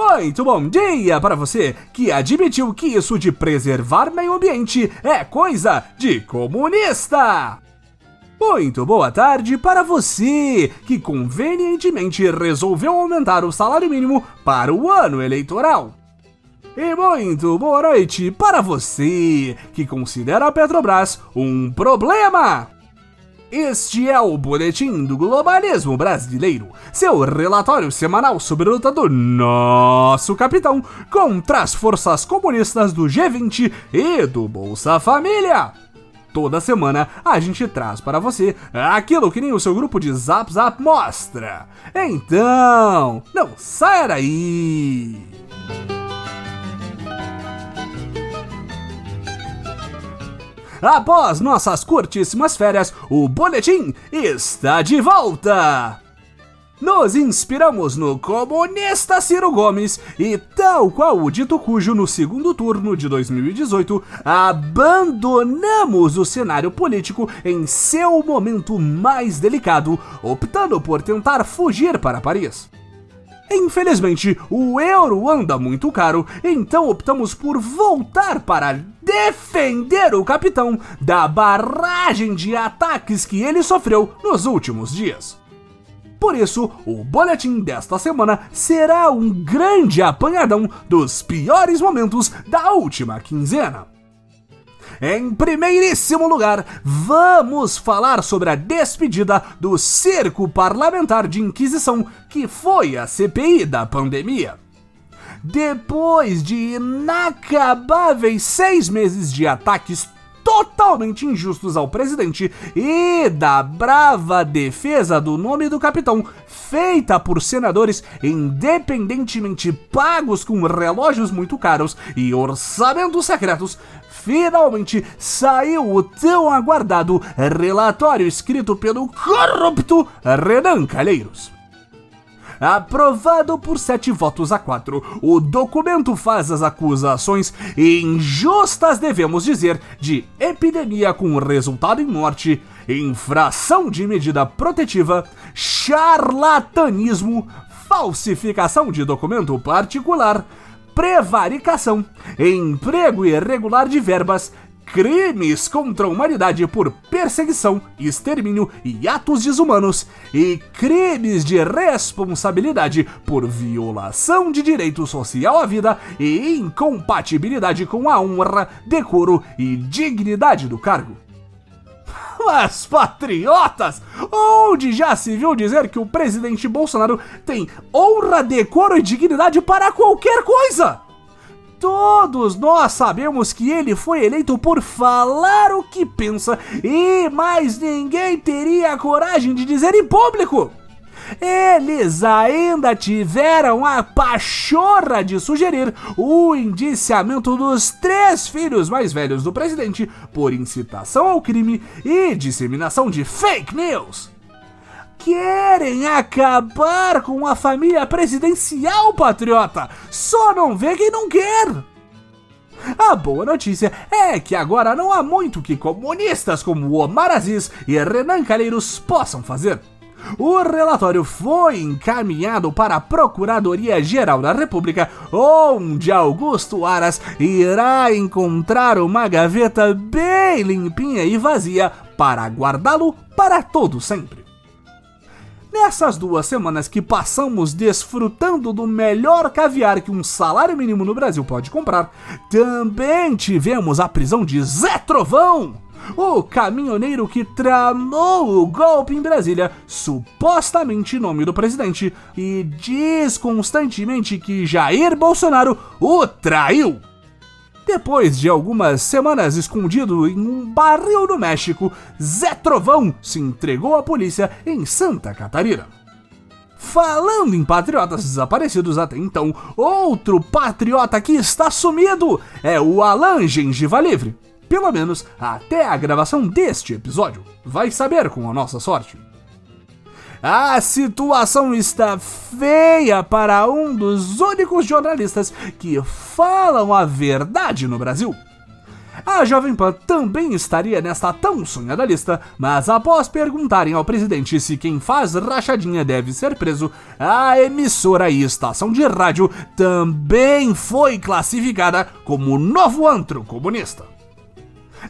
Muito bom dia para você que admitiu que isso de preservar meio ambiente é coisa de comunista. Muito boa tarde para você que convenientemente resolveu aumentar o salário mínimo para o ano eleitoral. E muito boa noite para você que considera a Petrobras um problema. Este é o Boletim do Globalismo Brasileiro, seu relatório semanal sobre a luta do nosso capitão contra as forças comunistas do G20 e do Bolsa Família. Toda semana a gente traz para você aquilo que nem o seu grupo de Zap Zap mostra. Então, não saia daí! Após nossas curtíssimas férias, o boletim está de volta! Nos inspiramos no comunista Ciro Gomes e, tal qual o dito cujo no segundo turno de 2018, abandonamos o cenário político em seu momento mais delicado, optando por tentar fugir para Paris. Infelizmente, o euro anda muito caro, então optamos por voltar para defender o capitão da barragem de ataques que ele sofreu nos últimos dias. Por isso, o boletim desta semana será um grande apanhadão dos piores momentos da última quinzena. Em primeiríssimo lugar, vamos falar sobre a despedida do cerco parlamentar de inquisição que foi a CPI da pandemia. Depois de inacabáveis seis meses de ataques totalmente injustos ao presidente e da brava defesa do nome do capitão, feita por senadores independentemente pagos com relógios muito caros e orçamentos secretos, finalmente saiu o tão aguardado relatório escrito pelo corrupto Renan Calheiros. Aprovado por sete votos a quatro, o documento faz as acusações injustas, devemos dizer, de epidemia com resultado em morte, infração de medida protetiva, charlatanismo, falsificação de documento particular, prevaricação, emprego irregular de verbas, crimes contra a humanidade por perseguição, extermínio e atos desumanos, e crimes de responsabilidade por violação de direito social à vida e incompatibilidade com a honra, decoro e dignidade do cargo. Mas, patriotas, onde já se viu dizer que o presidente Bolsonaro tem honra, decoro e dignidade para qualquer coisa? Todos nós sabemos que ele foi eleito por falar o que pensa e mais ninguém teria a coragem de dizer em público. Eles ainda tiveram a pachorra de sugerir o indiciamento dos três filhos mais velhos do presidente por incitação ao crime e disseminação de fake news. Querem acabar com a família presidencial, patriota! Só não vê quem não quer! A boa notícia é que agora não há muito que comunistas como Omar Aziz e Renan Calheiros possam fazer. O relatório foi encaminhado para a Procuradoria-Geral da República, onde Augusto Aras irá encontrar uma gaveta bem limpinha e vazia para guardá-lo para todo sempre. Nessas duas semanas que passamos desfrutando do melhor caviar que um salário mínimo no Brasil pode comprar, também tivemos a prisão de Zé Trovão o caminhoneiro que tramou o golpe em Brasília, supostamente em nome do presidente, e diz constantemente que Jair Bolsonaro o traiu. Depois de algumas semanas escondido em um barril no México, Zé Trovão se entregou à polícia em Santa Catarina. Falando em patriotas desaparecidos até então, outro patriota que está sumido é o Alan Gengiva Livre pelo menos até a gravação deste episódio. Vai saber com a nossa sorte. A situação está feia para um dos únicos jornalistas que falam a verdade no Brasil. A Jovem Pan também estaria nesta tão sonhada lista, mas após perguntarem ao presidente se quem faz rachadinha deve ser preso, a emissora e estação de rádio também foi classificada como novo antro comunista.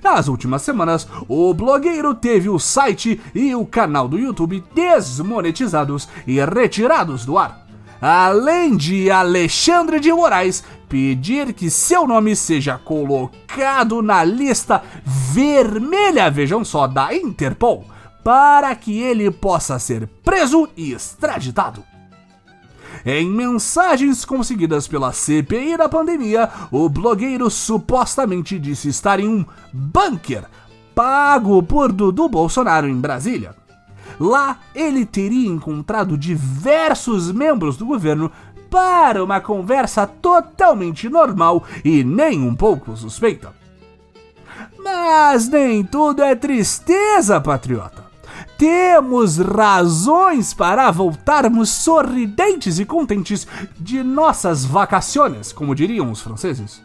Nas últimas semanas, o blogueiro teve o site e o canal do YouTube desmonetizados e retirados do ar. Além de Alexandre de Moraes pedir que seu nome seja colocado na lista vermelha, vejam só, da Interpol, para que ele possa ser preso e extraditado. Em mensagens conseguidas pela CPI da pandemia, o blogueiro supostamente disse estar em um bunker pago por Dudu Bolsonaro em Brasília. Lá, ele teria encontrado diversos membros do governo para uma conversa totalmente normal e nem um pouco suspeita. Mas nem tudo é tristeza, patriota temos razões para voltarmos sorridentes e contentes de nossas vacações, como diriam os franceses.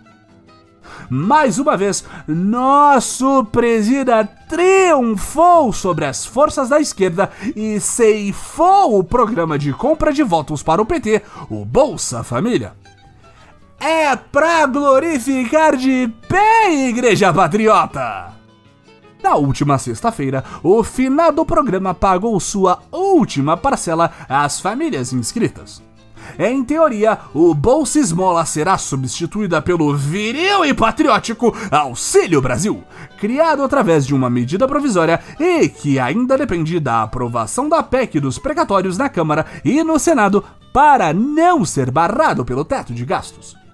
Mais uma vez, nosso presida triunfou sobre as forças da esquerda e ceifou o programa de compra de votos para o PT, o Bolsa Família. É pra glorificar de pé, Igreja Patriota! Na última sexta-feira, o finado programa pagou sua última parcela às famílias inscritas. Em teoria, o Bolsa Esmola será substituída pelo viril e patriótico Auxílio Brasil, criado através de uma medida provisória e que ainda depende da aprovação da PEC dos precatórios na Câmara e no Senado para não ser barrado pelo teto de gastos.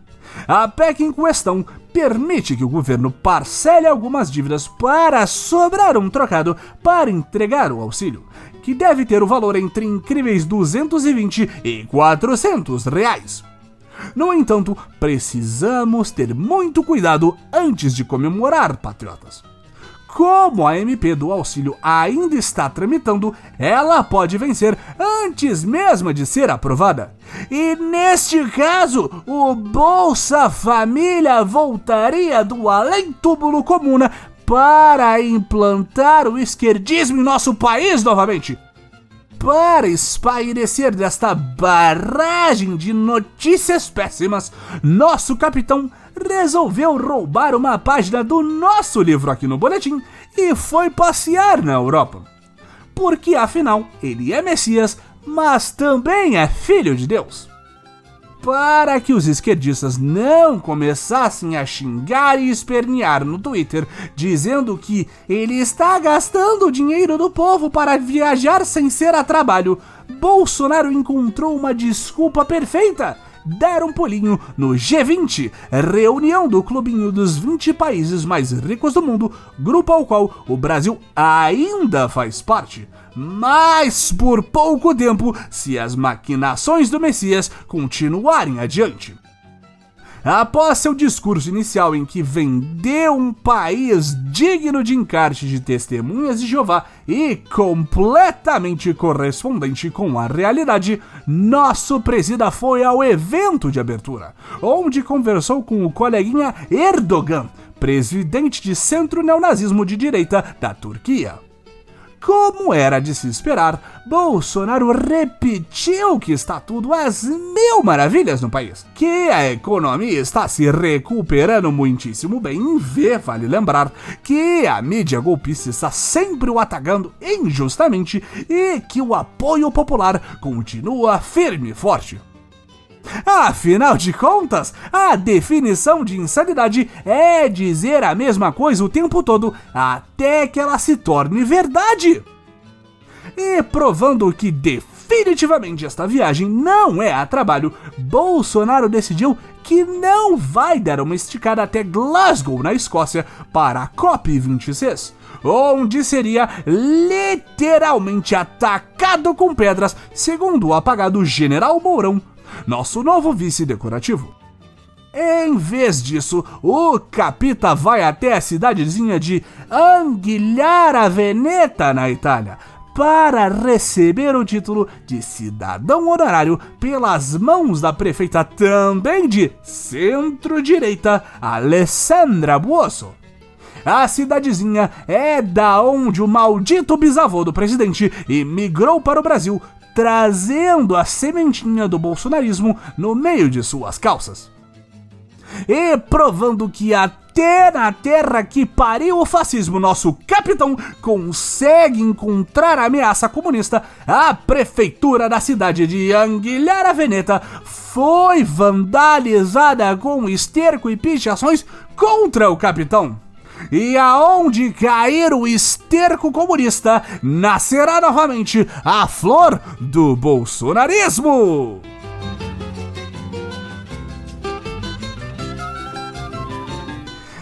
A PEC em questão permite que o governo parcele algumas dívidas para sobrar um trocado para entregar o auxílio, que deve ter o valor entre incríveis 220 e 400 reais. No entanto, precisamos ter muito cuidado antes de comemorar, patriotas. Como a MP do auxílio ainda está tramitando, ela pode vencer antes mesmo de ser aprovada. E neste caso, o Bolsa Família voltaria do além-túmulo comuna para implantar o esquerdismo em nosso país novamente. Para espairecer desta barragem de notícias péssimas, nosso capitão resolveu roubar uma página do nosso livro aqui no boletim e foi passear na Europa. Porque afinal, ele é Messias, mas também é filho de Deus. Para que os esquerdistas não começassem a xingar e espernear no Twitter, dizendo que ele está gastando o dinheiro do povo para viajar sem ser a trabalho, Bolsonaro encontrou uma desculpa perfeita dar um pulinho no G20, reunião do clubinho dos 20 países mais ricos do mundo, grupo ao qual o Brasil ainda faz parte. Mas por pouco tempo, se as maquinações do Messias continuarem adiante. Após seu discurso inicial em que vendeu um país digno de encarte de testemunhas de Jeová e completamente correspondente com a realidade, nosso presida foi ao evento de abertura, onde conversou com o coleguinha Erdogan, presidente de centro neonazismo de direita da Turquia. Como era de se esperar, Bolsonaro repetiu que está tudo às mil maravilhas no país, que a economia está se recuperando muitíssimo bem, vê, vale lembrar, que a mídia golpista está sempre o atacando injustamente e que o apoio popular continua firme e forte. Afinal de contas, a definição de insanidade é dizer a mesma coisa o tempo todo até que ela se torne verdade. E provando que definitivamente esta viagem não é a trabalho, Bolsonaro decidiu que não vai dar uma esticada até Glasgow, na Escócia, para a COP26, onde seria literalmente atacado com pedras, segundo o apagado General Mourão nosso novo vice decorativo. Em vez disso, o Capita vai até a cidadezinha de Anguilhara Veneta, na Itália, para receber o título de cidadão honorário pelas mãos da prefeita também de centro-direita, Alessandra Buoso. A cidadezinha é da onde o maldito bisavô do presidente imigrou para o Brasil, trazendo a sementinha do bolsonarismo no meio de suas calças. E provando que até na terra que pariu o fascismo, nosso capitão consegue encontrar a ameaça comunista, a prefeitura da cidade de Anguilhara Veneta foi vandalizada com esterco e pichações contra o capitão. E aonde cair o esterco comunista, nascerá novamente a flor do bolsonarismo!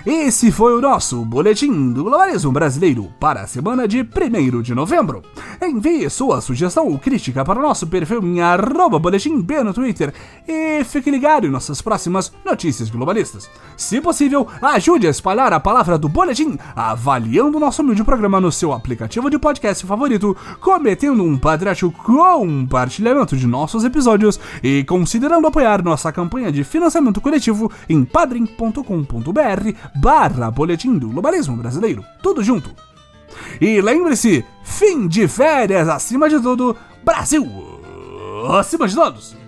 Esse foi o nosso Boletim do Globalismo Brasileiro para a semana de 1 de novembro. Envie sua sugestão ou crítica para o nosso perfil em arroba boletim B no Twitter e fique ligado em nossas próximas notícias globalistas. Se possível, ajude a espalhar a palavra do Boletim avaliando o nosso humilde programa no seu aplicativo de podcast favorito, cometendo um patriótico compartilhamento de nossos episódios e considerando apoiar nossa campanha de financiamento coletivo em padrim.com.br barra Boletim do Globalismo Brasileiro. Tudo junto. E lembre-se, fim de férias acima de tudo, Brasil acima de todos!